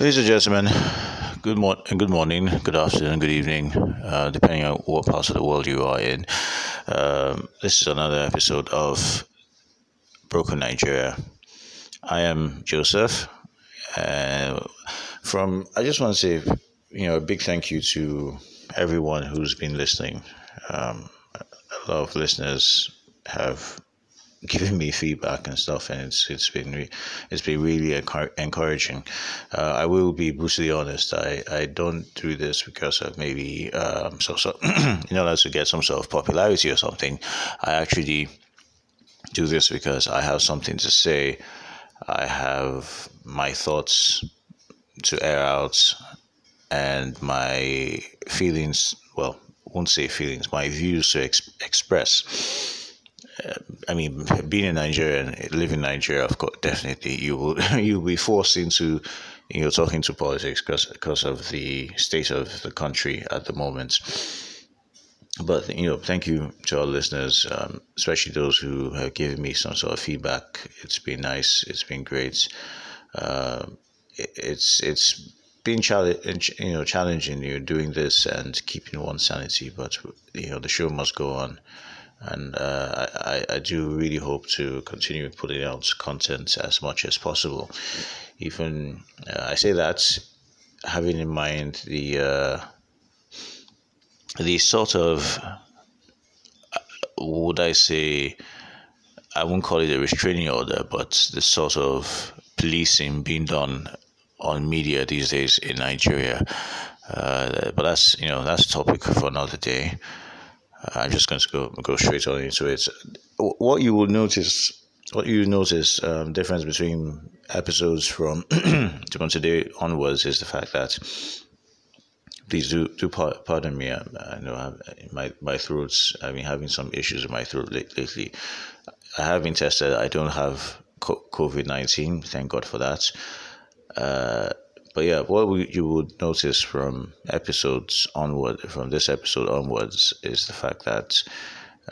Ladies and gentlemen, good morning, good morning, good afternoon, good evening, uh, depending on what parts of the world you are in. Um, this is another episode of Broken Nigeria. I am Joseph. Uh, from I just want to say, you know, a big thank you to everyone who's been listening. Um, a lot of listeners have giving me feedback and stuff, and it's it's been it's been really encouraging. Uh, I will be brutally honest. I, I don't do this because of maybe um, so so in order to get some sort of popularity or something. I actually do this because I have something to say. I have my thoughts to air out, and my feelings. Well, won't say feelings. My views to ex- express I mean, being a Nigerian, living in Nigeria, of course, definitely you will you'll be forced into you know talking to politics because because of the state of the country at the moment. But you know, thank you to our listeners, um, especially those who have given me some sort of feedback. It's been nice. It's been great. Uh, it, it's it's been challenge, you know, challenging you know, doing this and keeping one's sanity. But you know, the show must go on and uh, I, I do really hope to continue putting out content as much as possible. Even uh, I say that having in mind the uh, the sort of uh, would I say I won't call it a restraining order, but the sort of policing being done on media these days in Nigeria. Uh, but that's you know that's a topic for another day. I'm just going to go go straight on into it. What you will notice, what you notice, um, difference between episodes from from today onwards is the fact that please do do pardon me. I, I know I, my my throat's I've been having some issues with my throat lately. I have been tested. I don't have COVID nineteen. Thank God for that. Uh, but yeah, what we, you would notice from episodes onward, from this episode onwards, is the fact that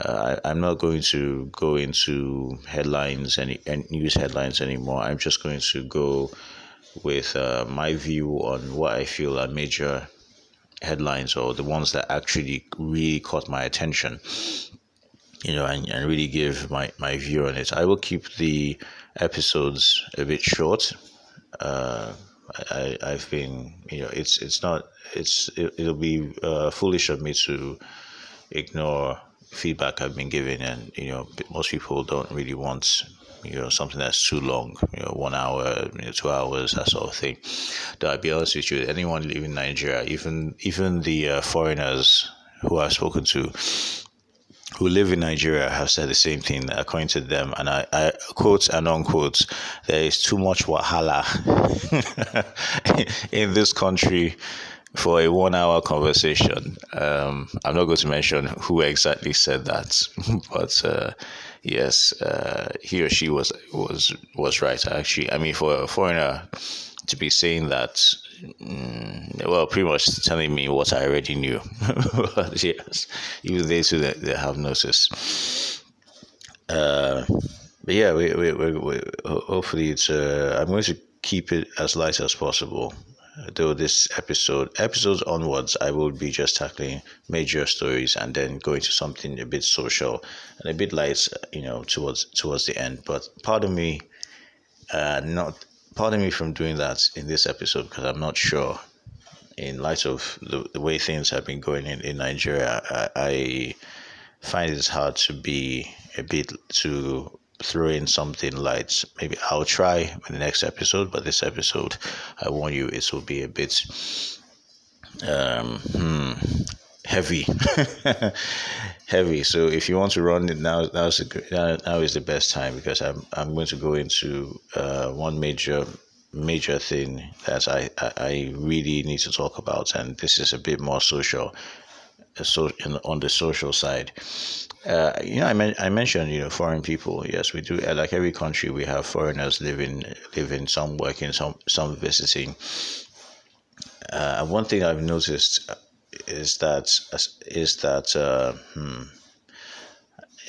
uh, I, am not going to go into headlines any, any news headlines anymore. I'm just going to go with uh, my view on what I feel are major headlines or the ones that actually really caught my attention you know and, and really give my, my view on it i will keep the episodes a bit short uh, I, I've been, you know, it's it's not, it's it, will be uh, foolish of me to ignore feedback I've been given, and you know, most people don't really want, you know, something that's too long, you know, one hour, you know, two hours, that sort of thing. Though I'll be honest with you, anyone living in Nigeria, even even the uh, foreigners who I've spoken to, who live in Nigeria have said the same thing according to them, and I, I quote and unquote, there is too much wahala in this country for a one hour conversation. Um, I'm not going to mention who exactly said that, but uh, yes, uh, he or she was was was right. Actually, I mean, for a foreigner to be saying that mm, well pretty much telling me what i already knew. Yes. Even they too they have noticed. Uh, but yeah we, we, we, we hopefully it's uh, i'm going to keep it as light as possible. Though this episode episodes onwards i will be just tackling major stories and then going to something a bit social and a bit light you know towards towards the end. But pardon me uh, not pardon me from doing that in this episode because I'm not sure. In light of the, the way things have been going in, in Nigeria, I, I find it hard to be a bit to throw in something light. Maybe I'll try in the next episode, but this episode, I warn you, it will be a bit um, hmm, heavy. heavy. So if you want to run it now, now is the best time because I'm I'm going to go into uh, one major major thing that I, I really need to talk about, and this is a bit more social, uh, so on the social side. Uh, you know, I, men- I mentioned you know foreign people. Yes, we do. Uh, like every country, we have foreigners living, living, some working, some some visiting. Uh, one thing I've noticed is that is that uh, hmm,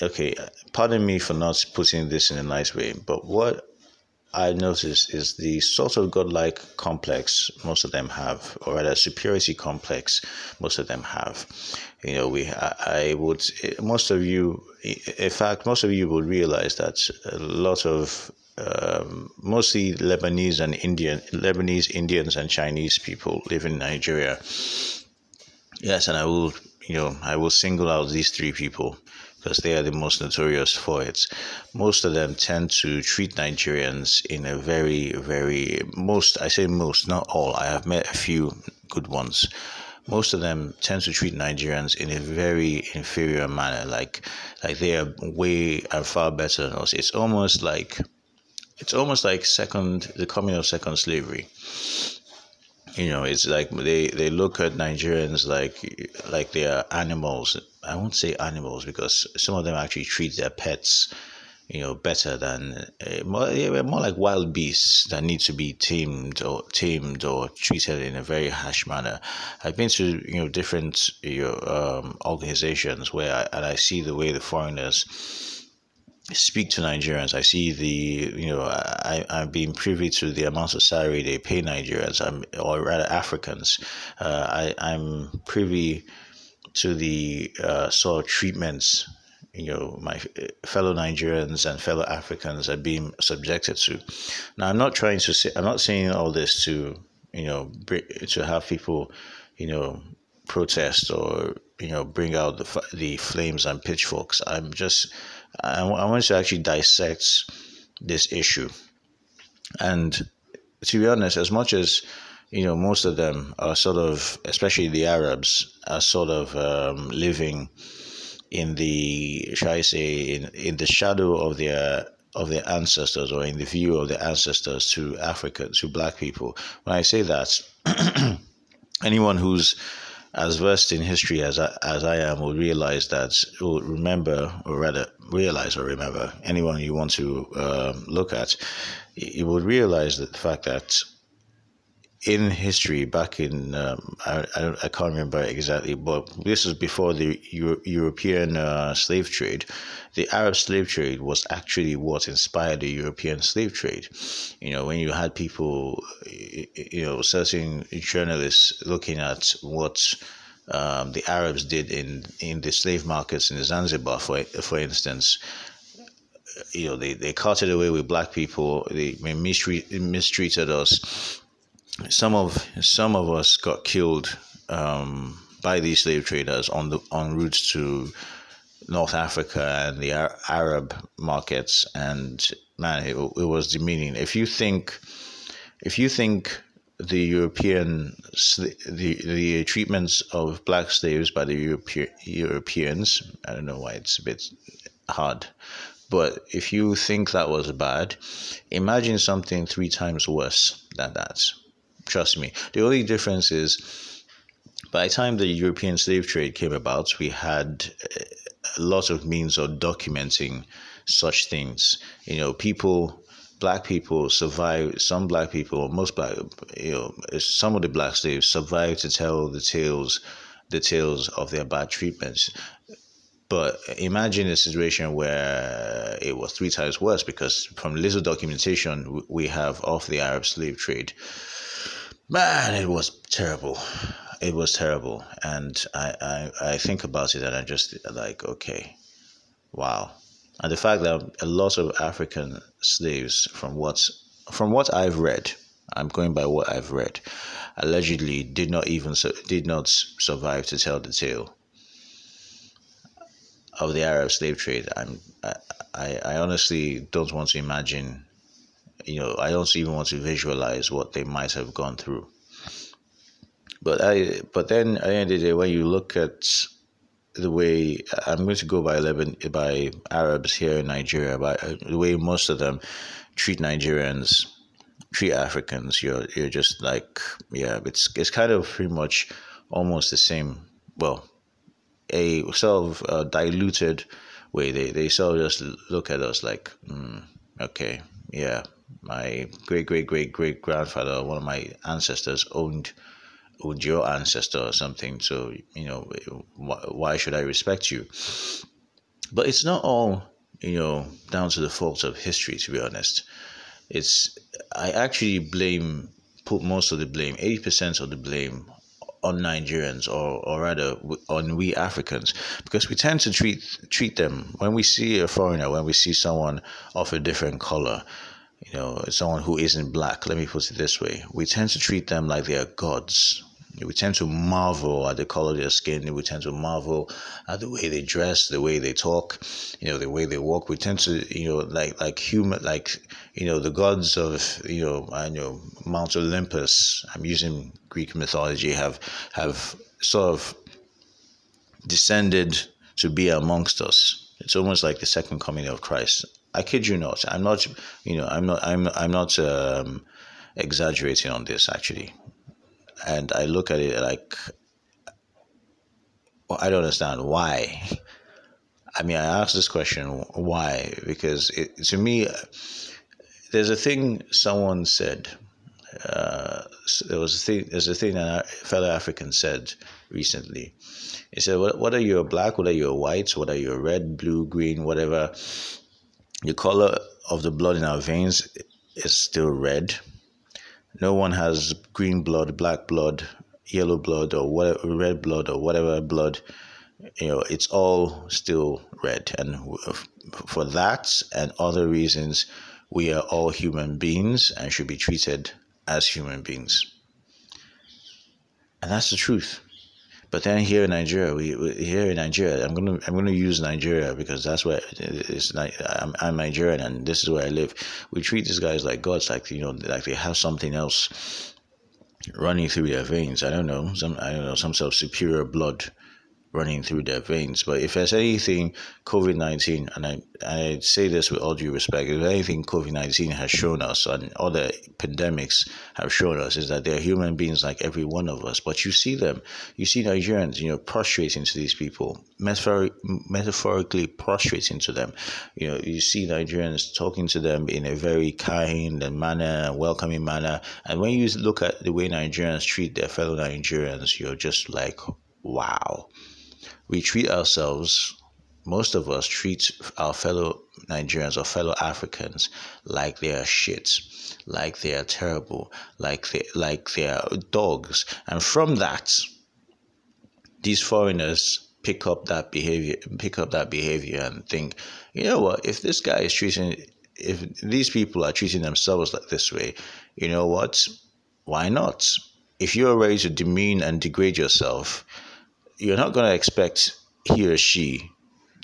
okay? Pardon me for not putting this in a nice way, but what I notice is the sort of godlike complex most of them have, or rather superiority complex most of them have. You know, we I, I would most of you, in fact, most of you would realize that a lot of um, mostly Lebanese and Indian, Lebanese, Indians, and Chinese people live in Nigeria. Yes, and I will, you know, I will single out these three people because they are the most notorious for it. Most of them tend to treat Nigerians in a very, very most. I say most, not all. I have met a few good ones. Most of them tend to treat Nigerians in a very inferior manner, like like they are way and far better than us. It's almost like it's almost like second the coming of second slavery you know it's like they they look at nigerians like like they are animals. I won't say animals because some of them actually treat their pets you know better than uh, more, more like wild beasts that need to be tamed or tamed or treated in a very harsh manner. I've been to you know different you know, um, organizations where I, and i see the way the foreigners speak to Nigerians. I see the, you know, I, I've been privy to the amount of salary they pay Nigerians, I'm, or rather Africans. Uh, I, I'm privy to the uh, sort of treatments, you know, my fellow Nigerians and fellow Africans are being subjected to. Now, I'm not trying to say, I'm not saying all this to, you know, to have people, you know, protest or, you know, bring out the, the flames and pitchforks. I'm just, I, I want to actually dissect this issue. And to be honest, as much as you know, most of them are sort of, especially the Arabs, are sort of um, living in the, shall I say, in, in the shadow of their of their ancestors or in the view of their ancestors to Africa, to black people. When I say that, anyone who's as versed in history as I, as I am will realize that, will remember, or rather realize or remember, anyone you want to um, look at, you will realize that the fact that in history, back in, um, I, I, I, can't remember exactly, but this is before the Euro- European uh, slave trade. The Arab slave trade was actually what inspired the European slave trade. You know, when you had people, you know, certain journalists looking at what um, the Arabs did in, in the slave markets in Zanzibar, for, for instance, you know, they, they carted away with black people, they mistreat, mistreated us some of some of us got killed um, by these slave traders on the on routes to North Africa and the Arab markets, and man, it, it was demeaning. If you think, if you think the European the the treatments of black slaves by the Europe, Europeans, I don't know why it's a bit hard, but if you think that was bad, imagine something three times worse than that. Trust me. The only difference is by the time the European slave trade came about, we had uh, a lot of means of documenting such things. You know, people, black people survived, some black people, most black, you know, some of the black slaves survived to tell the tales, the tales of their bad treatments. But imagine a situation where it was three times worse because from little documentation we have of the Arab slave trade, man, it was terrible. It was terrible. And I, I, I think about it and I just like, okay, wow. And the fact that a lot of African slaves, from what, from what I've read, I'm going by what I've read, allegedly did not even did not survive to tell the tale of the Arab slave trade. I'm I, I honestly don't want to imagine you know, I don't even want to visualize what they might have gone through. But I, but then at the end of the day, when you look at the way I'm going to go by Lebanon, by Arabs here in Nigeria, by uh, the way most of them treat Nigerians, treat Africans, you're you're just like yeah, it's it's kind of pretty much almost the same. Well, a sort of uh, diluted way. They they sort of just look at us like, mm, okay, yeah, my great great great great grandfather, one of my ancestors, owned owned your ancestor or something. So you know, why should I respect you? But it's not all you know down to the fault of history. To be honest, it's I actually blame put most of the blame, eighty percent of the blame on Nigerians or, or rather on we Africans because we tend to treat treat them when we see a foreigner when we see someone of a different color you know someone who isn't black let me put it this way we tend to treat them like they are gods we tend to marvel at the color of their skin. We tend to marvel at the way they dress, the way they talk, you know, the way they walk. We tend to, you know, like like human, like you know, the gods of you know, I know Mount Olympus. I'm using Greek mythology. Have have sort of descended to be amongst us. It's almost like the second coming of Christ. I kid you not. I'm not, you know, I'm not, I'm, I'm not um, exaggerating on this. Actually, and I look at it like well, I don't understand why. I mean, I ask this question why because it, to me, there's a thing someone said. Uh, there was a thing. There's a thing that a fellow African said recently. He said, "What whether you're black, whether you're white, whether you're red, blue, green, whatever, the color of the blood in our veins is still red." No one has green blood, black blood, yellow blood, or whatever, red blood, or whatever blood. You know, it's all still red. And for that and other reasons, we are all human beings and should be treated as human beings. And that's the truth. But then here in Nigeria, we, we, here in Nigeria, I'm gonna I'm gonna use Nigeria because that's where it's. I'm, I'm Nigerian and this is where I live. We treat these guys like gods, like you know, like they have something else running through their veins. I don't know, some I don't know, some sort of superior blood running through their veins. But if there's anything COVID 19, and I, I say this with all due respect, if anything COVID 19 has shown us, and other pandemics have shown us, is that they're human beings like every one of us. But you see them, you see Nigerians, you know, prostrating to these people, metaphor- metaphorically prostrating to them. You know, you see Nigerians talking to them in a very kind and manner, welcoming manner. And when you look at the way Nigerians treat their fellow Nigerians, you're just like, wow we treat ourselves, most of us treat our fellow Nigerians or fellow Africans like they are shit, like they are terrible, like they like they are dogs. And from that, these foreigners pick up that behavior pick up that behavior and think, you know what, if this guy is treating if these people are treating themselves like this way, you know what? Why not? If you're ready to demean and degrade yourself, you're not going to expect he or she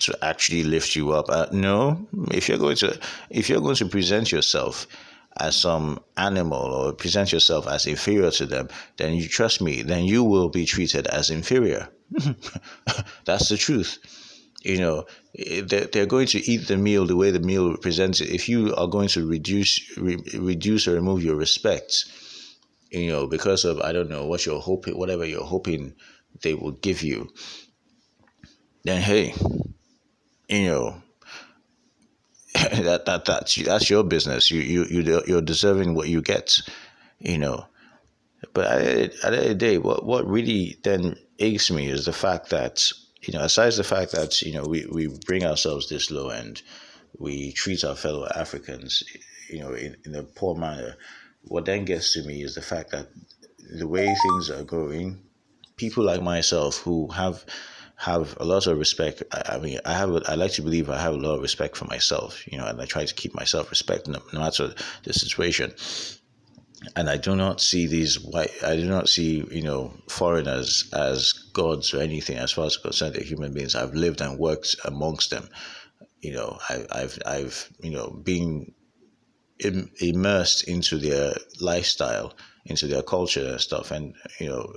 to actually lift you up. Uh, no, if you're going to if you're going to present yourself as some animal or present yourself as inferior to them, then you trust me, then you will be treated as inferior. That's the truth. You know, they're, they're going to eat the meal the way the meal presents it. If you are going to reduce re, reduce or remove your respect, you know, because of I don't know what you're hoping, whatever you're hoping they will give you, then hey, you know, that that that's that's your business. You you you you're deserving what you get, you know. But at, at the end of the day, what what really then aches me is the fact that you know, aside the fact that you know we we bring ourselves this low and we treat our fellow Africans, you know, in, in a poor manner. What then gets to me is the fact that the way things are going, people like myself who have have a lot of respect. I, I, mean, I have. I like to believe I have a lot of respect for myself. You know, and I try to keep myself respect no, no matter the situation. And I do not see these white. I do not see you know foreigners as gods or anything as far as concerned. They're human beings. I've lived and worked amongst them. You know, I, I've I've you know been Im- immersed into their lifestyle, into their culture and stuff, and you know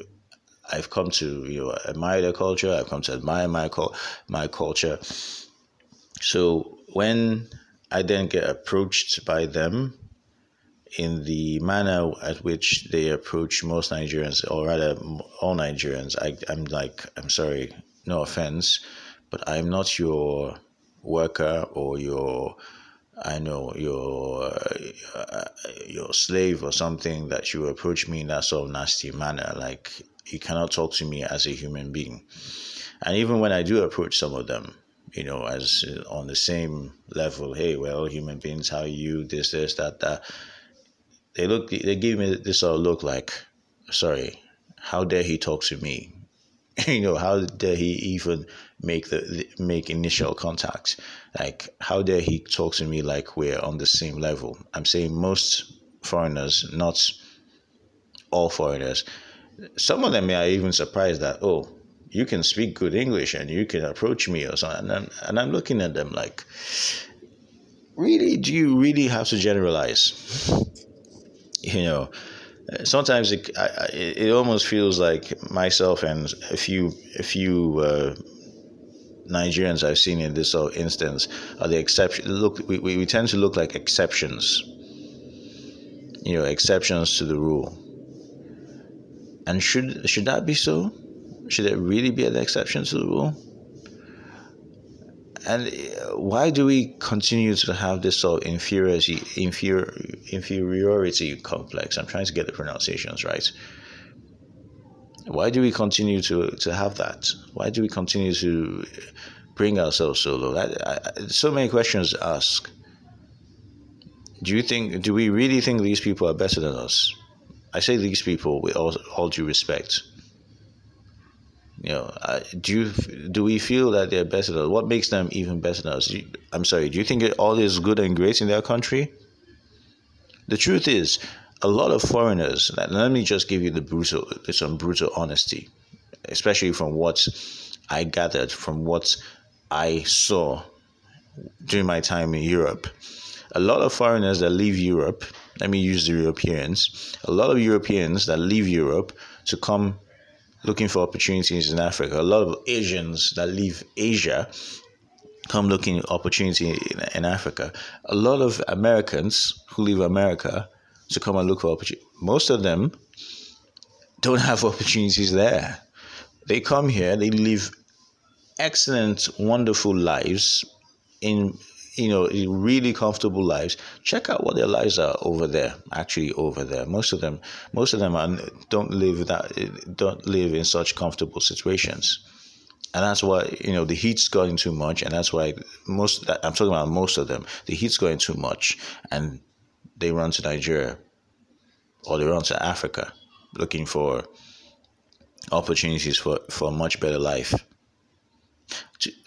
I've come to you know admire their culture. I've come to admire my my culture. So when I then get approached by them in the manner at which they approach most Nigerians, or rather all Nigerians, I, I'm like, I'm sorry, no offense, but I'm not your worker or your I know your uh, your slave or something that you approach me in that sort of nasty manner. Like you cannot talk to me as a human being. And even when I do approach some of them, you know, as uh, on the same level. Hey, well, human beings, how you this, this, that, that. They look. They give me this sort of look like, sorry, how dare he talk to me? you know, how dare he even make the make initial contacts? Like, how dare he talk to me like we're on the same level? I'm saying most foreigners, not all foreigners. Some of them are even surprised that oh, you can speak good English and you can approach me or something. And I'm, and I'm looking at them like, really, do you really have to generalize? You know, sometimes it, I, it almost feels like myself and a few a few uh, Nigerians I've seen in this instance are the exception. Look, we, we tend to look like exceptions. You know, exceptions to the rule. And should should that be so? Should it really be an exception to the rule? And uh, why do we continue to have this sort of inferiority, inferior, inferiority complex? I'm trying to get the pronunciations right. Why do we continue to, to have that? Why do we continue to bring ourselves so low? I, I, so many questions to ask. Do you think? Do we really think these people are better than us? I say these people with all, all due respect you know, do you do we feel that they're better than us? What makes them even better than us? I'm sorry. Do you think all is good and great in their country? The truth is, a lot of foreigners. Let me just give you the brutal, some brutal honesty, especially from what I gathered from what I saw during my time in Europe. A lot of foreigners that leave Europe. Let me use the Europeans. A lot of Europeans that leave Europe to come looking for opportunities in Africa. A lot of Asians that leave Asia come looking opportunity in, in Africa. A lot of Americans who leave America to come and look for opportunity. Most of them don't have opportunities there. They come here, they live excellent, wonderful lives in you know, really comfortable lives, check out what their lives are over there. Actually, over there, most of them, most of them are, don't live that, don't live in such comfortable situations, and that's why you know the heat's going too much, and that's why most. I'm talking about most of them. The heat's going too much, and they run to Nigeria, or they run to Africa, looking for opportunities for for a much better life.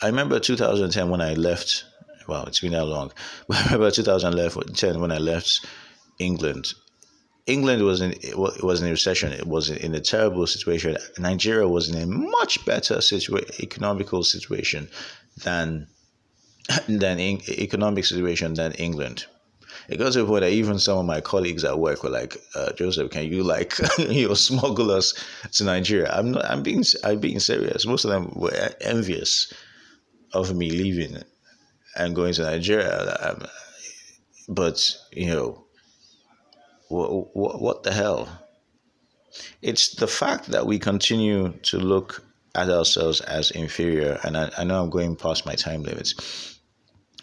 I remember 2010 when I left wow, it's been that long. But I remember 2010 when I left England. England was in it was in a recession. It was in a terrible situation. Nigeria was in a much better situation, economical situation than than in, economic situation than England. It got to the point that even some of my colleagues at work were like, uh, "Joseph, can you like you know smuggle us to Nigeria?" I'm not. I'm being. I'm being serious. Most of them were envious of me leaving and going to Nigeria. But, you know, what, what, what the hell? It's the fact that we continue to look at ourselves as inferior, and I, I know I'm going past my time limits.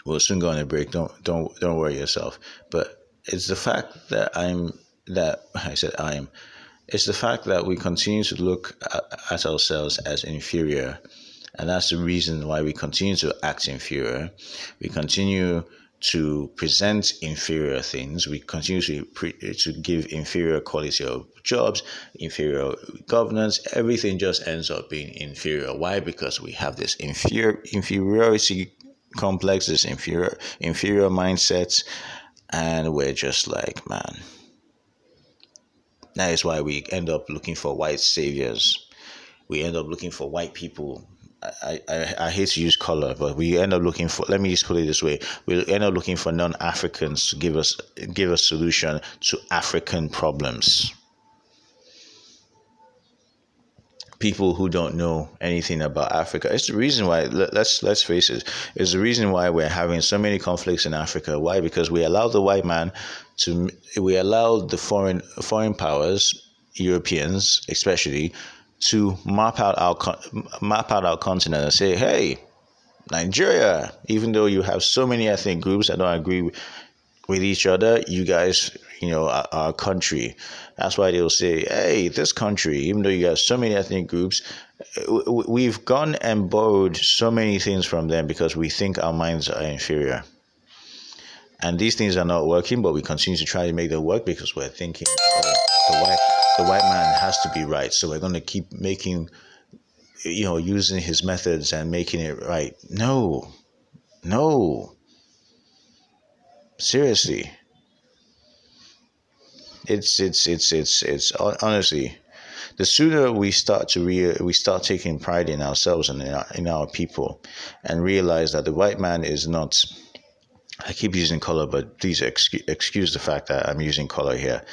We'll soon go on a break. Don't don't don't worry yourself. But it's the fact that I'm that I said I am. It's the fact that we continue to look at, at ourselves as inferior and that's the reason why we continue to act inferior. We continue to present inferior things. We continue to, to give inferior quality of jobs, inferior governance. Everything just ends up being inferior. Why? Because we have this inferior inferiority complex, this inferior inferior mindsets, and we're just like, man. That is why we end up looking for white saviors. We end up looking for white people I, I, I hate to use color, but we end up looking for. Let me just put it this way: we end up looking for non-Africans to give us give a solution to African problems. People who don't know anything about Africa. It's the reason why. Let, let's let's face it. It's the reason why we're having so many conflicts in Africa. Why? Because we allow the white man to. We allow the foreign foreign powers, Europeans especially, to map out our map out our continent and say, hey, Nigeria, even though you have so many ethnic groups that don't agree with, each other, you guys, you know, our, our, country. That's why they'll say, hey, this country, even though you got so many ethnic groups, we've gone and borrowed so many things from them because we think our minds are inferior. And these things are not working, but we continue to try to make them work because we're thinking, the white, the white man has to be right. So we're going to keep making, you know, using his methods and making it right. No, no. Seriously. It's it's it's it's it's honestly the sooner we start to re- we start taking pride in ourselves and in our, in our people and realize that the white man is not I keep using color, but please excuse, excuse the fact that I'm using color here.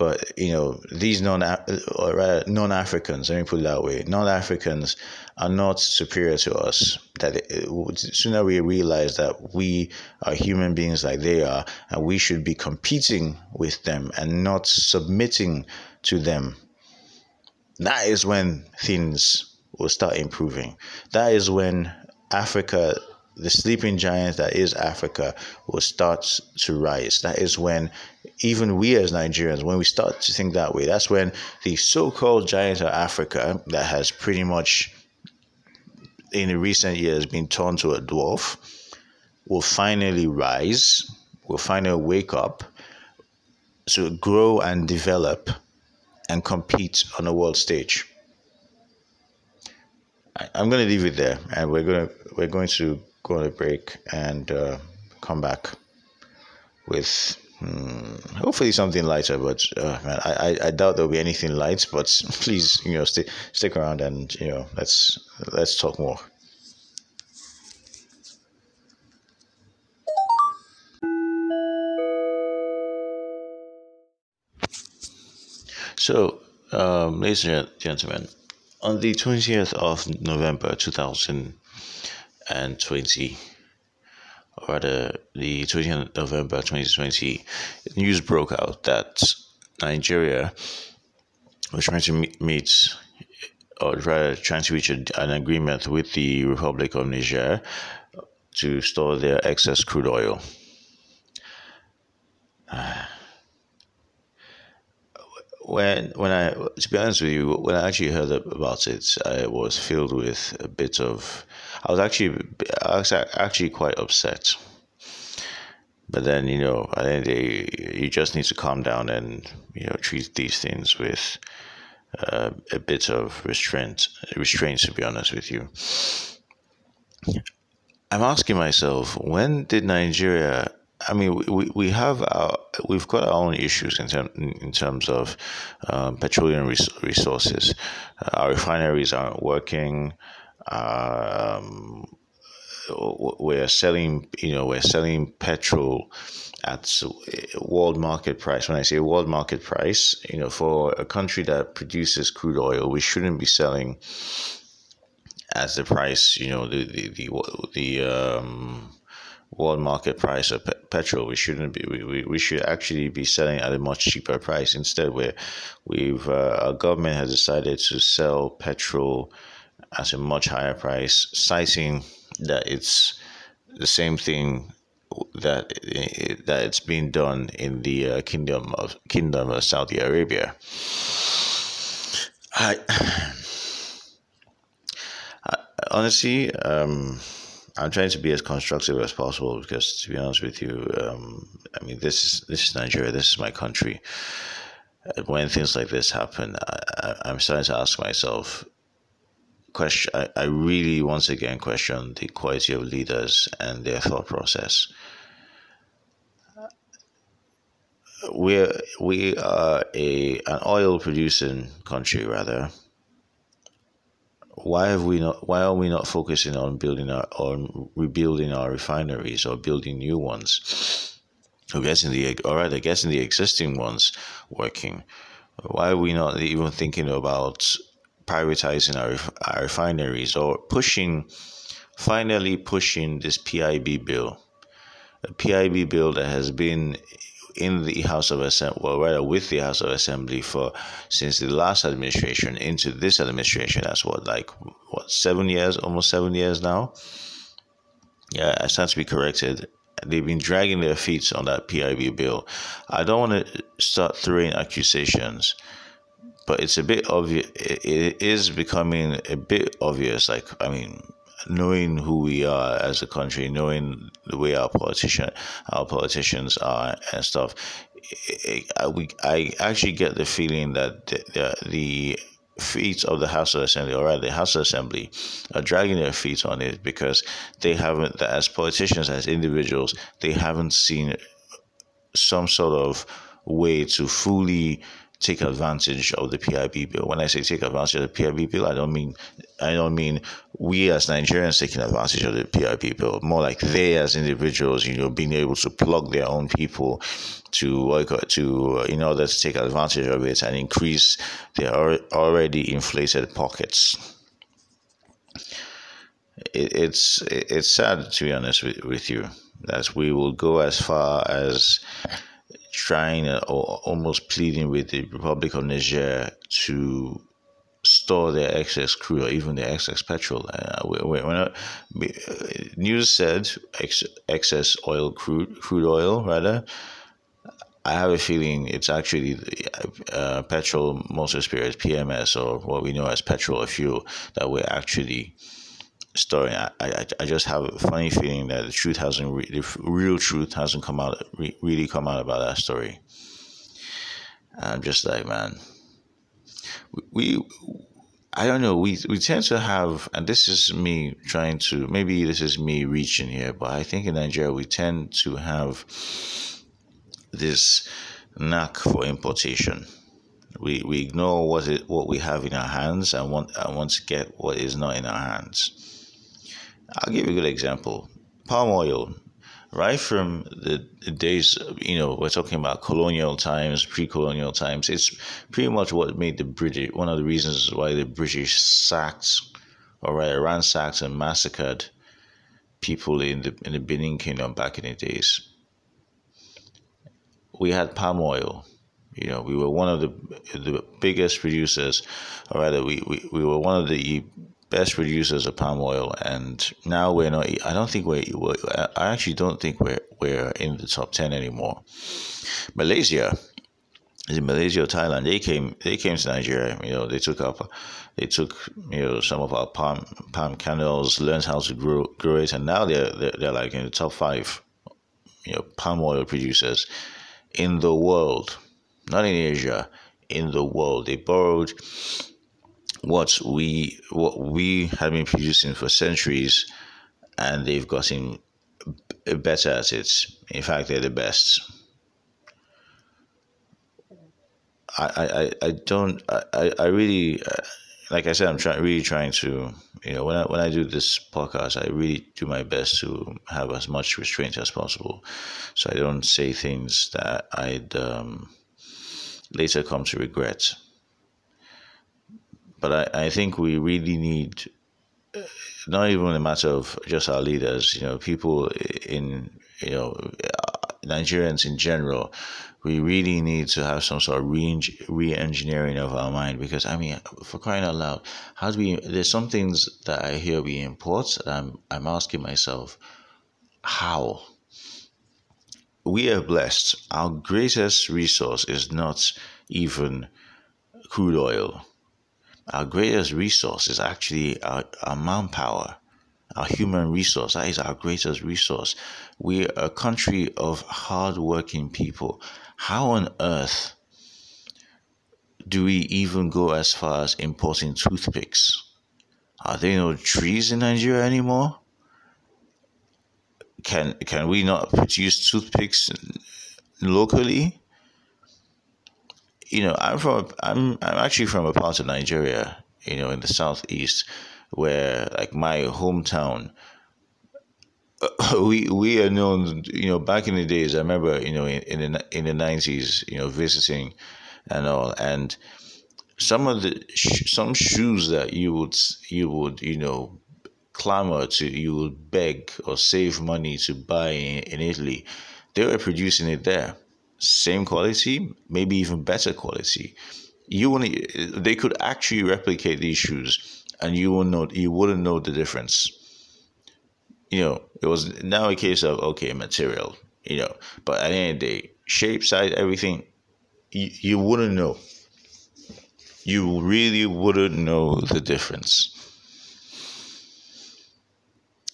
But you know, these non uh, or non Africans, let me put it that way, non Africans are not superior to us. That it, sooner we realize that we are human beings like they are, and we should be competing with them and not submitting to them. That is when things will start improving. That is when Africa the sleeping giant that is Africa will start to rise. That is when even we as Nigerians, when we start to think that way, that's when the so-called giant of Africa that has pretty much in the recent years been turned to a dwarf will finally rise, will finally wake up to grow and develop and compete on a world stage. I'm going to leave it there, and we're going to we're going to go on a break and uh, come back with hmm, hopefully something lighter. But uh, man, I, I doubt there'll be anything light. But please, you know, stay, stick around and you know, let's let's talk more. So, um, ladies and gentlemen, on the 20th of November 2000 and 20, or rather the 20th November 2020, news broke out that Nigeria was trying to meet, or rather trying to reach an agreement with the Republic of Niger to store their excess crude oil. Ah. When when I to be honest with you, when I actually heard about it, I was filled with a bit of I was actually I was actually quite upset. But then you know, I think they you just need to calm down and you know treat these things with uh, a bit of restraint. Restraint, to be honest with you. I'm asking myself, when did Nigeria? I mean, we, we have our we've got our own issues in, term, in terms of um, petroleum res- resources. Our refineries aren't working um, we're selling, you know, we're selling petrol at world market price. When I say world market price, you know, for a country that produces crude oil, we shouldn't be selling as the price, you know, the the the, the um, world market price of petrol. We shouldn't be. We, we should actually be selling at a much cheaper price. Instead, we we've uh, our government has decided to sell petrol at a much higher price, citing that it's the same thing that that it's being done in the uh, kingdom of kingdom of Saudi Arabia. I, I honestly, um, I'm trying to be as constructive as possible because, to be honest with you, um, I mean this is this is Nigeria. This is my country. When things like this happen, I, I'm starting to ask myself, question I, I really once again question the quality of leaders and their thought process we're we are a an oil producing country rather why have we not why are we not focusing on building our on rebuilding our refineries or building new ones? Or getting the or rather getting the existing ones working. Why are we not even thinking about privatizing our, our refineries or pushing, finally pushing this PIB bill, a PIB bill that has been in the House of Assembly, well, rather with the House of Assembly for since the last administration into this administration. That's what, like, what, seven years, almost seven years now? Yeah, I stand to be corrected. they've been dragging their feet on that PIB bill. I don't want to start throwing accusations, but it's a bit obvious. It is becoming a bit obvious. Like I mean, knowing who we are as a country, knowing the way our politician, our politicians are and stuff. I, we, I actually get the feeling that the, the, the feet of the House of Assembly, or rather the House of Assembly, are dragging their feet on it because they haven't, as politicians, as individuals, they haven't seen some sort of way to fully take advantage of the PIB bill. When I say take advantage of the PIB bill, I don't mean I don't mean we as Nigerians taking advantage of the PIB bill. More like they as individuals, you know, being able to plug their own people to work to in order to take advantage of it and increase their already inflated pockets. It, it's it's sad to be honest with, with you that we will go as far as trying uh, or almost pleading with the Republic of Niger to store their excess crude or even their excess petrol. Uh, we, not, uh, news said ex, excess oil, crude, crude oil rather. I have a feeling it's actually uh, petrol, most spirits, PMS, or what we know as petrol or fuel, that we're actually story. I, I, I just have a funny feeling that the truth hasn't, re- the real truth hasn't come out, re- really come out about that story. I'm just like, man, we, I don't know, we, we tend to have, and this is me trying to, maybe this is me reaching here, but I think in Nigeria we tend to have this knack for importation. We, we ignore what it, what we have in our hands and want and want to get what is not in our hands. I'll give you a good example. Palm oil, right from the days, you know, we're talking about colonial times, pre-colonial times. It's pretty much what made the British, one of the reasons why the British sacked, or rather ransacked and massacred people in the in the Benin Kingdom back in the days. We had palm oil. You know, we were one of the the biggest producers, or rather, we, we, we were one of the best producers of palm oil, and now we're not. I don't think we're. I actually don't think we're we're in the top ten anymore. Malaysia, is in Malaysia or Thailand, they came they came to Nigeria. You know, they took up, they took you know some of our palm palm kernels, learned how to grow grow it, and now they're they're, they're like in the top five, you know, palm oil producers in the world, not in Asia, in the world. They borrowed what we what we have been producing for centuries, and they've gotten better at it. In fact, they're the best. I, I, I don't I, I really like I said I'm trying really trying to you know when I when I do this podcast I really do my best to have as much restraint as possible so I don't say things that I'd um, later come to regret but I, I think we really need not even a matter of just our leaders, you know, people in, you know, Nigerians in general, we really need to have some sort of re engineering of our mind because, I mean, for crying out loud, how do we, there's some things that I hear we import, and I'm, I'm asking myself, how? We are blessed. Our greatest resource is not even crude oil our greatest resource is actually our, our manpower, our human resource. That is our greatest resource. We're a country of hardworking people. How on earth do we even go as far as importing toothpicks? Are there no trees in Nigeria anymore? Can can we not produce toothpicks locally? You know, I'm from I'm I'm actually from a part of Nigeria, you know, in the southeast, where like my hometown. We we are known, you know, back in the days. I remember, you know, in, in the in the nineties, you know, visiting and all, and some of the some shoes that you would you would you know clamor to you would beg or save money to buy in, in Italy, they were producing it there same quality, maybe even better quality. You want they could actually replicate these shoes, and you will know you wouldn't know the difference. you know, it was now a case of okay, material, you know, but at the end of the day, shape, size, everything, you, you wouldn't know. You really wouldn't know the difference.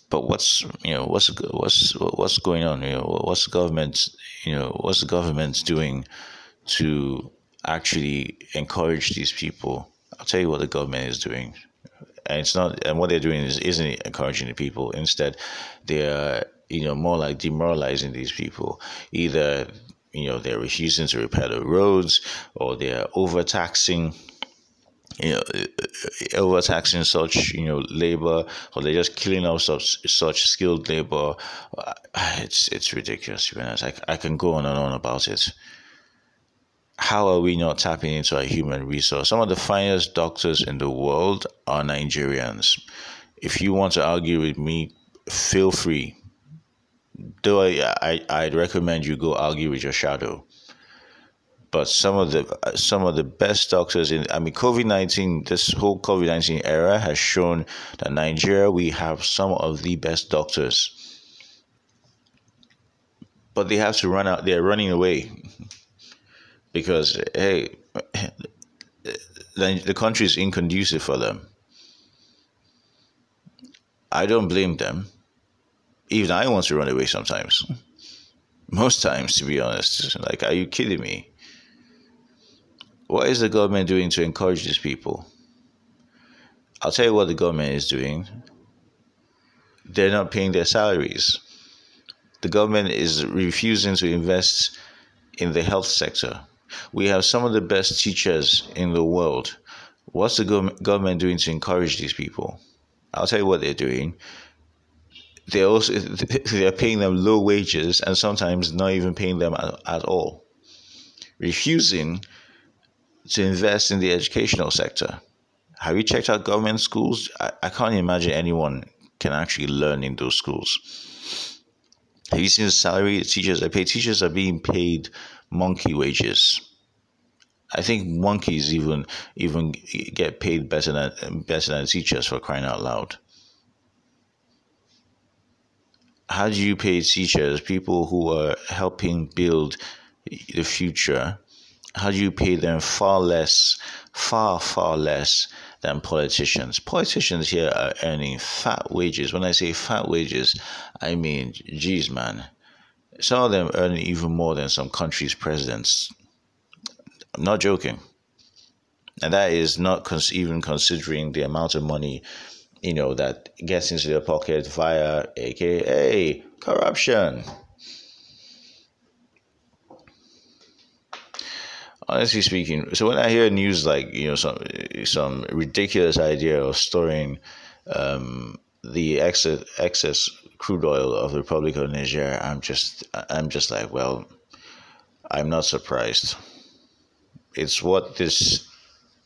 But what's you know what's what's what's going on? You know what's the government you know what's the government doing to actually encourage these people? I'll tell you what the government is doing and it's not and what they're doing is isn't encouraging the people instead they're you know more like demoralizing these people either you know they're refusing to repair the roads or they're overtaxing you know uh, uh, overtaxing such you know labor or they're just killing off such such skilled labor uh, it's it's ridiculous to be honest I, I can go on and on about it how are we not tapping into our human resource? Some of the finest doctors in the world are Nigerians. If you want to argue with me, feel free. Though I, I I'd recommend you go argue with your shadow. But some of the some of the best doctors in I mean COVID nineteen this whole COVID nineteen era has shown that Nigeria we have some of the best doctors. But they have to run out. They're running away because hey, the country is inconducive for them. I don't blame them. Even I want to run away sometimes. Most times, to be honest. Like, are you kidding me? What is the government doing to encourage these people? I'll tell you what the government is doing. They're not paying their salaries. The government is refusing to invest in the health sector. We have some of the best teachers in the world. What's the go- government doing to encourage these people? I'll tell you what they're doing. They're also they're paying them low wages and sometimes not even paying them at, at all. Refusing to invest in the educational sector. Have you checked out government schools? I, I can't imagine anyone can actually learn in those schools. Have you seen the salary the teachers are paid? Teachers are being paid monkey wages. I think monkeys even even get paid better than better than teachers for crying out loud. How do you pay teachers, people who are helping build the future? How do you pay them far less, far far less than politicians? Politicians here are earning fat wages. When I say fat wages, I mean, geez, man some of them earn even more than some countries' presidents. I'm not joking. And that is not cons- even considering the amount of money, you know, that gets into their pocket via AKA corruption. Honestly speaking, so when I hear news like you know some some ridiculous idea of storing um, the excess excess crude oil of the Republic of Niger, I'm just I'm just like, well, I'm not surprised. It's what this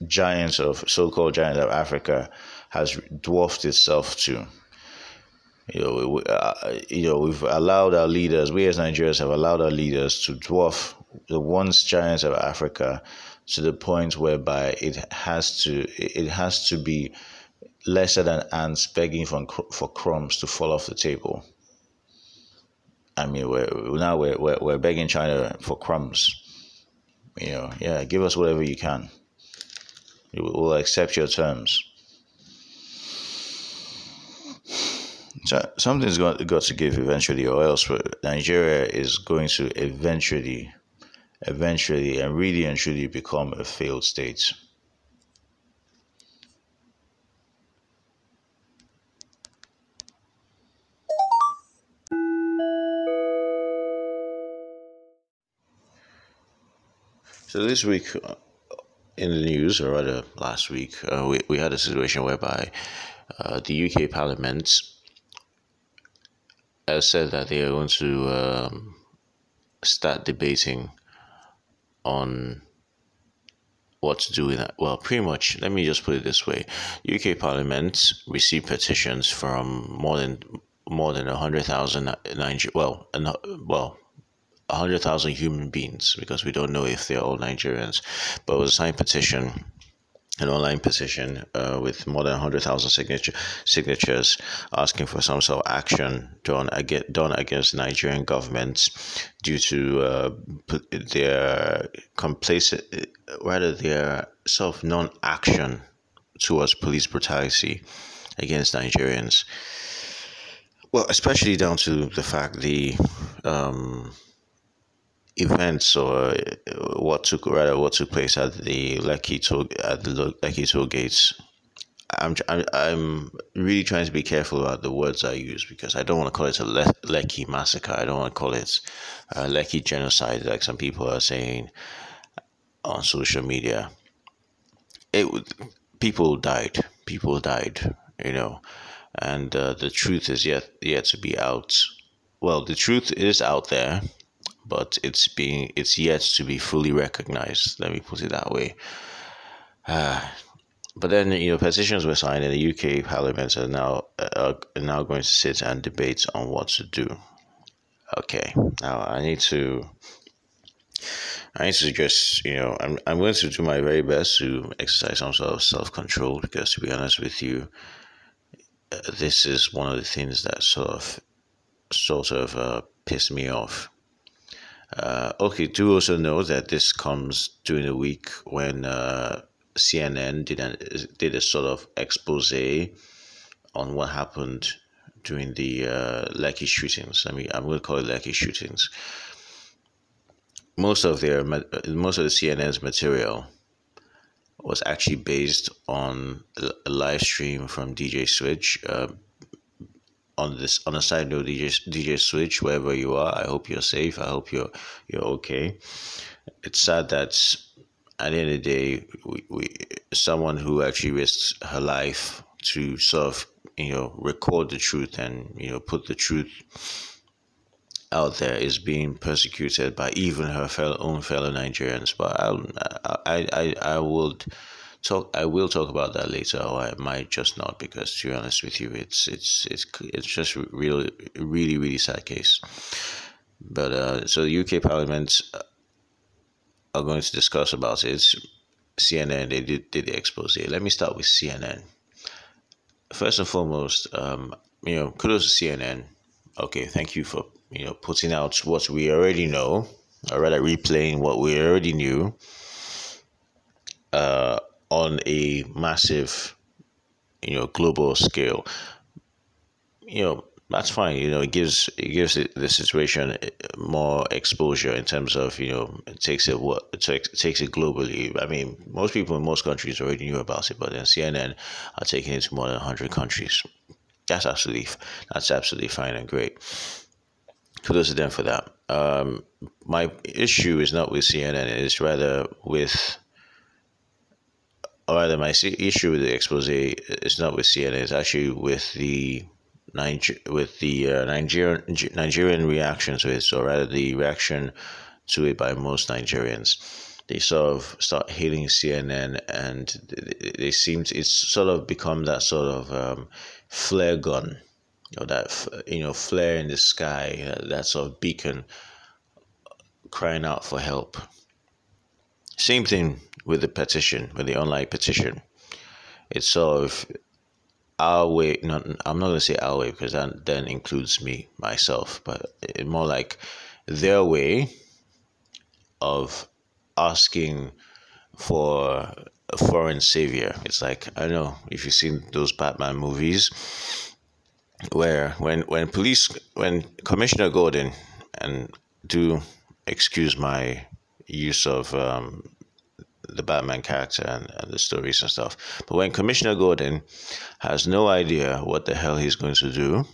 giant of so-called giant of Africa has dwarfed itself to. You know, we, uh, you know, we've allowed our leaders, we as Nigerians have allowed our leaders to dwarf the once giants of Africa to the point whereby it has to it has to be lesser than ants begging for, for crumbs to fall off the table. I mean, we're, now we're, we're, we're begging China for crumbs. You know, yeah, give us whatever you can. We'll accept your terms. So something's got, got to give eventually, or else Nigeria is going to eventually, eventually, and really and truly become a failed state. So this week uh, in the news, or rather last week, uh, we, we had a situation whereby uh, the UK Parliament has said that they are going to um, start debating on what to do with that. Well, pretty much, let me just put it this way UK Parliament received petitions from more than more than 100,000 Niger- well, well, 100,000 human beings because we don't know if they're all Nigerians. But it was a signed petition an online petition uh, with more than 100,000 signature, signatures asking for some sort of action done, against, done against Nigerian government due to uh, their complacent, rather their of non-action towards police brutality against Nigerians. Well, especially down to the fact the um, events or uh, what took rather what took place at the Lekki toll at the Lekki toll gates. I'm, I'm I'm really trying to be careful about the words I use because I don't want to call it a Le- massacre. I don't want to call it a Lekki genocide like some people are saying on social media. It people died. People died. You know, and uh, the truth is yet yet to be out. Well, the truth is out there but it's being it's yet to be fully recognized. Let me put it that way. Uh, but then you know petitions were signed, and the UK Parliament are now uh, are now going to sit and debate on what to do. Okay, now I need to. I need to just, you know, I'm, I'm going to do my very best to exercise some sort of self control because, to be honest with you, uh, this is one of the things that sort of, sort of uh, pissed me off uh, okay, do also know that this comes during a week when uh, CNN did a, did a sort of expose on what happened during the uh, shootings. I mean, I'm going to call it Lekki shootings. Most of their most of the CNN's material was actually based on a live stream from DJ Switch. Uh, on this on a side note, DJ DJ Switch, wherever you are, I hope you're safe. I hope you're you're okay. It's sad that at the end of the day, we, we someone who actually risks her life to sort of you know record the truth and you know put the truth out there is being persecuted by even her fellow own fellow Nigerians. But I'll, I I I would talk I will talk about that later or I might just not because to be honest with you it's it's it's it's just really really really sad case. But uh, so the UK Parliament uh, are going to discuss about it. CNN they did, did the expose. Let me start with CNN first and foremost um, you know kudos to CNN okay thank you for you know putting out what we already know or rather replaying what we already knew. Uh, on a massive, you know, global scale, you know, that's fine. You know, it gives it gives the situation more exposure in terms of you know it takes it what it takes, it takes it globally. I mean, most people in most countries already knew about it, but then CNN are taking it to more than hundred countries. That's absolutely that's absolutely fine and great. Kudos to them for that. Um, my issue is not with CNN; it's rather with or rather, my issue with the expose is not with CNN. It's actually with the Niger- with the uh, Nigerian Nigerian reaction to it, or rather the reaction to it by most Nigerians. They sort of start hating CNN, and they seem to, it's sort of become that sort of um, flare gun, or that you know flare in the sky, that sort of beacon crying out for help. Same thing with the petition, with the online petition. It's sort of our way. Not, I'm not gonna say our way because that then includes me myself, but more like their way of asking for a foreign savior. It's like I don't know if you've seen those Batman movies where when when police when Commissioner Gordon and do excuse my use of um, the Batman character and, and the stories and stuff. But when Commissioner Gordon has no idea what the hell he's going to do,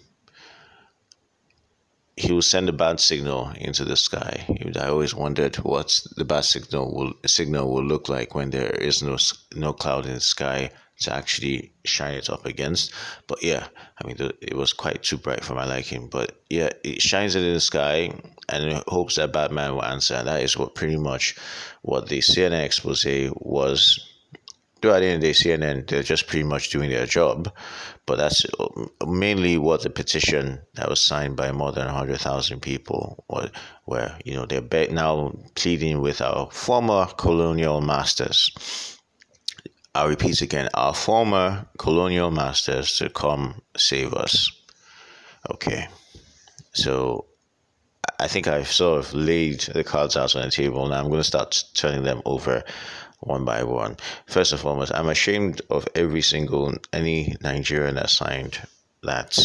he will send a bat signal into the sky. I always wondered what the bat signal will signal will look like when there is no no cloud in the sky to actually shine it up against. But yeah, I mean, it was quite too bright for my liking. But yeah, it shines it in the sky and hopes that Batman will answer. And that is what pretty much what the CNN expose was. Though at the end of the day, CNN, they're just pretty much doing their job. But that's um, mainly what the petition that was signed by more than 100,000 people, were, where, you know, they're now pleading with our former colonial masters I'll repeat again, our former colonial masters to come save us. Okay. So I think I've sort of laid the cards out on the table. Now I'm going to start turning them over one by one. First and foremost, I'm ashamed of every single any Nigerian that signed that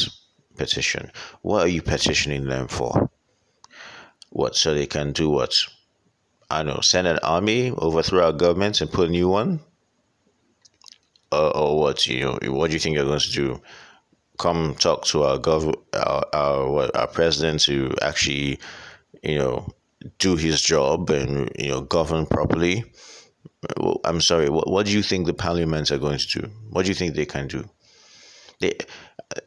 petition. What are you petitioning them for? What so they can do what? I don't know, send an army, overthrow our government, and put a new one. Uh, or what? You know, what do you think you're going to do? Come talk to our gov, our our, what, our president to actually, you know, do his job and you know govern properly I'm sorry. What what do you think the parliaments are going to do? What do you think they can do? They,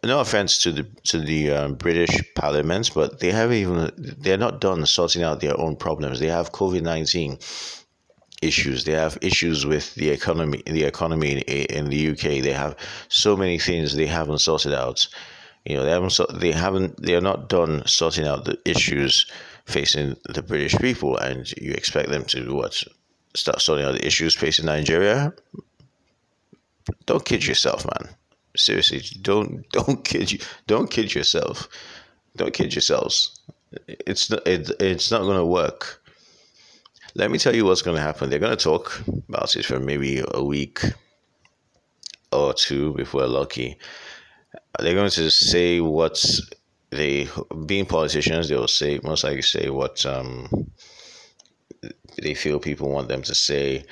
no offense to the to the um, British parliaments, but they haven't even they're not done sorting out their own problems. They have COVID nineteen issues. They have issues with the economy. The economy in, in the UK. They have so many things they haven't sorted out. You know, they haven't. They haven't. They are not done sorting out the issues facing the British people, and you expect them to what start sorting out the issues facing Nigeria, don't kid yourself, man. Seriously, don't don't kid you don't kid yourself. Don't kid yourselves. It's not it, it's not gonna work. Let me tell you what's gonna happen. They're gonna talk about it for maybe a week or two if we're lucky. They're going to say what they being politicians, they'll say most likely say what um they feel people want them to say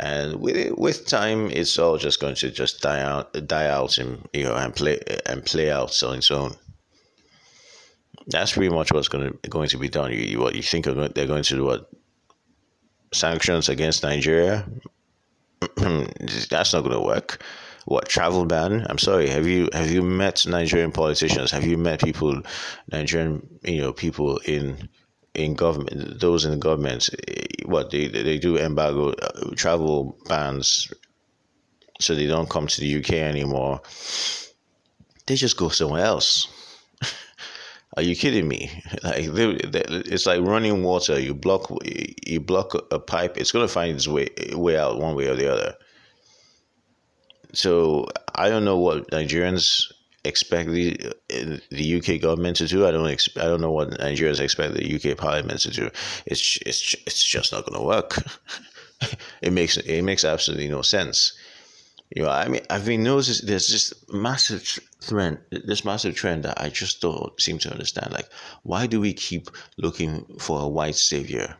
and with it, with time it's all just going to just die out die out and you know and play and play out on its own that's pretty much what's going to going to be done you, you what you think going, they're going to do what sanctions against Nigeria that's not going to work what travel ban i'm sorry have you have you met nigerian politicians have you met people nigerian you know people in in government, those in the government, what they they do embargo uh, travel bans, so they don't come to the UK anymore. They just go somewhere else. Are you kidding me? Like they, they, it's like running water. You block you block a pipe. It's gonna find its way way out one way or the other. So I don't know what Nigerians expect the the UK government to do. I don't expect. I don't know what Nigerians expect the UK Parliament to do. It's it's it's just not going to work. it makes it makes absolutely no sense. You know, I mean, I've been noticing there's this massive trend, this massive trend that I just don't seem to understand. Like, why do we keep looking for a white savior?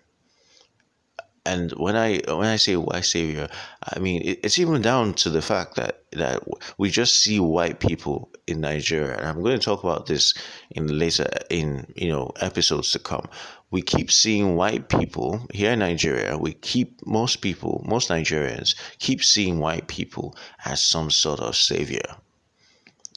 and when I when I say white savior, I mean it, it's even down to the fact that that we just see white people in Nigeria, and I'm going to talk about this in later in you know episodes to come. We keep seeing white people here in Nigeria. We keep most people, most Nigerians, keep seeing white people as some sort of savior,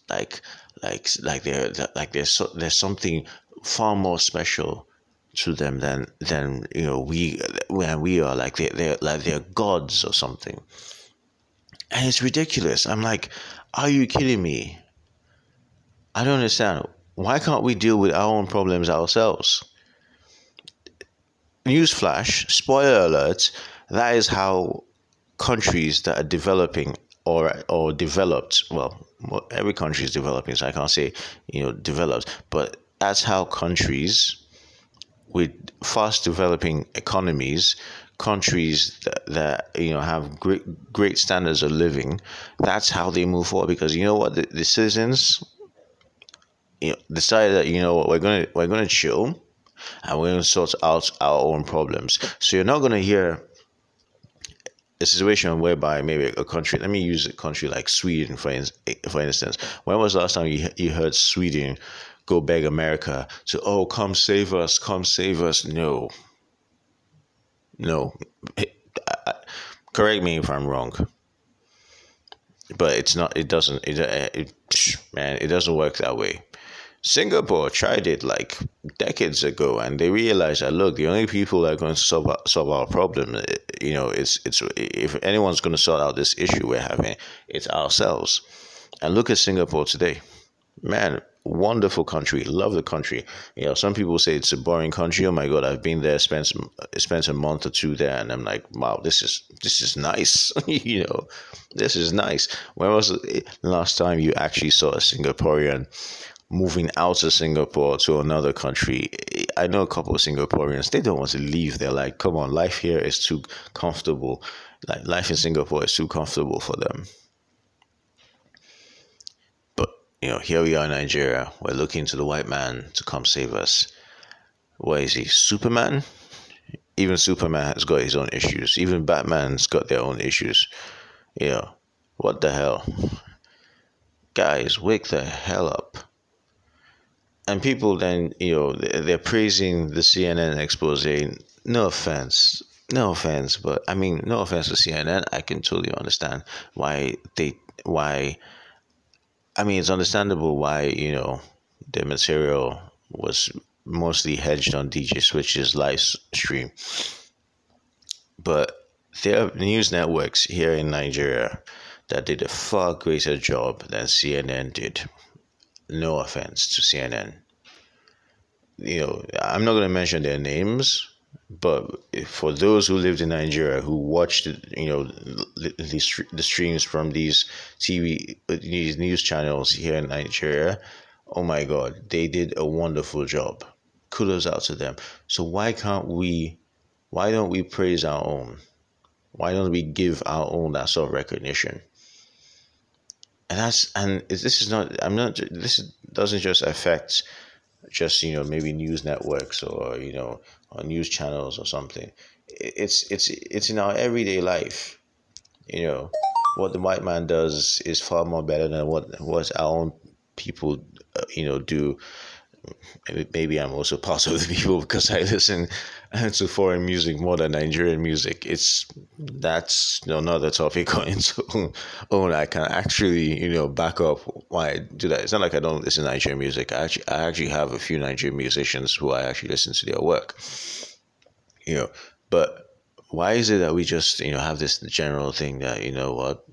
like like like they're like there's so, there's something far more special to them than than you know we when we are like they they're like they're gods or something. And it's ridiculous. I'm like, are you kidding me? I don't understand. Why can't we deal with our own problems ourselves? Newsflash, spoiler alert, that is how countries that are developing or or developed, well, every country is developing, so I can't say, you know, developed, but that's how countries with fast developing economies, countries that, that you know have great great standards of living, that's how they move forward. Because you know what, the, the citizens, you know, decided that you know what we're gonna we're gonna chill, and we're gonna sort out our own problems. So you're not gonna hear a situation whereby maybe a country let me use a country like sweden for, in, for instance when was the last time you, you heard sweden go beg America to, oh, come save us, come save us. No. No. correct me if I'm wrong. But it's not, it doesn't, it, uh, it, man, it doesn't work that way. Singapore tried it like decades ago, and they realized that look, the only people that are going to solve solve our problem, eh, you know, it's it's if anyone's going to sort out this issue we're having, it's ourselves. And look at Singapore today, man wonderful country. Love the country. You know, some people say it's a boring country. Oh my god, I've been there, spent spent a month or two there, and I'm like, wow, this is this is nice. you know, this is nice. When was the last time you actually saw a Singaporean moving out of Singapore to another country? I know a couple of Singaporeans. They don't want to leave. They're like, come on, life here is too comfortable. Like life in Singapore is too comfortable for them. But, you know, here we are in Nigeria. We're looking to the white man to come save us. What is he? Superman? Even Superman has got his own issues. Even Batman's got their own issues. You know, what the hell? Guys, wake the hell up. And people then, you know, they're praising the CNN expose. No offense. No offense, but I mean, no offense to CNN. I can totally understand why they, why I mean, it's understandable why, you know, the material was mostly hedged on DJ Switch's live stream. But there are news networks here in Nigeria that did a far greater job than CNN did. No offense to CNN. You know, I'm not going to mention their names but for those who lived in Nigeria who watched, you know, the, the streams from these TV, these news channels here in Nigeria, oh my God, they did a wonderful job. Kudos out to them. So why can't we, why don't we praise our own? Why don't we give our own that sort of recognition? And that's and this is not. I'm not. This doesn't just affect just you know maybe news networks or you know or news channels or something. It's it's it's in our everyday life. You know, what the white man does is far more better than what what our own people, uh, you know, do. Maybe I'm also part of the people because I listen to foreign music more than Nigerian music. It's that's another topic on its own. own. I can actually, you know, back up why I do that. It's not like I don't listen to Nigerian music. I actually, I actually have a few Nigerian musicians who I actually listen to their work. You know, but why is it that we just, you know, have this general thing that you know what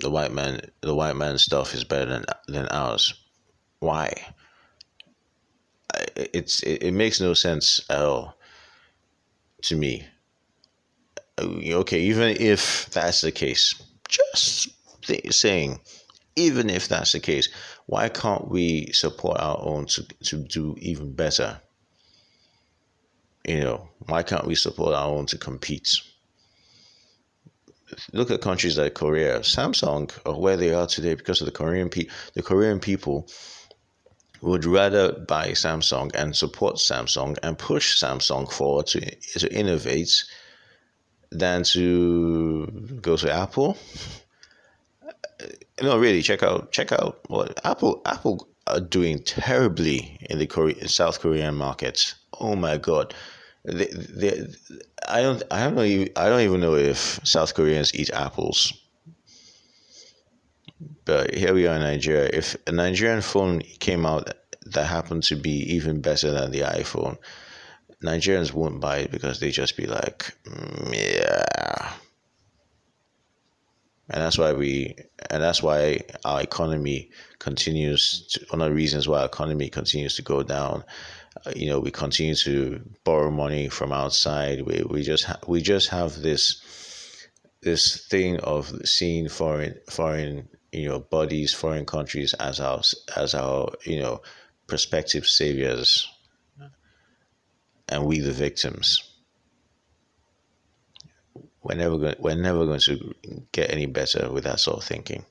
the white man, the white man stuff is better than than ours? Why? It's it, it makes no sense at all to me. Uh, okay, even if that's the case, just saying, even if that's the case, why can't we support our own to, to do even better? You know, why can't we support our own to compete? Look at countries like Korea, Samsung, or where they are today because of the Korean pe- the Korean people would rather buy Samsung and support Samsung and push Samsung forward to, to innovate than to go to Apple. Uh, no, really, check out check out what Apple Apple are doing terribly in the Korea, South Korean markets. Oh my God, they, they, I don't I don't know I don't even know if South Koreans eat apples. But here we are in Nigeria. If a Nigerian phone came out that happened to be even better than the iPhone, Nigerians won't buy it because they just be like, mm, yeah. And that's why we, and that's why our economy continues. To, one of the reasons why our economy continues to go down. Uh, you know, we continue to borrow money from outside. We we just ha- we just have this this thing of seeing foreign foreign you know bodies, foreign countries as our as our you know prospective saviors, and we the victims. We're never going. We're never going to get any better with that sort of thinking.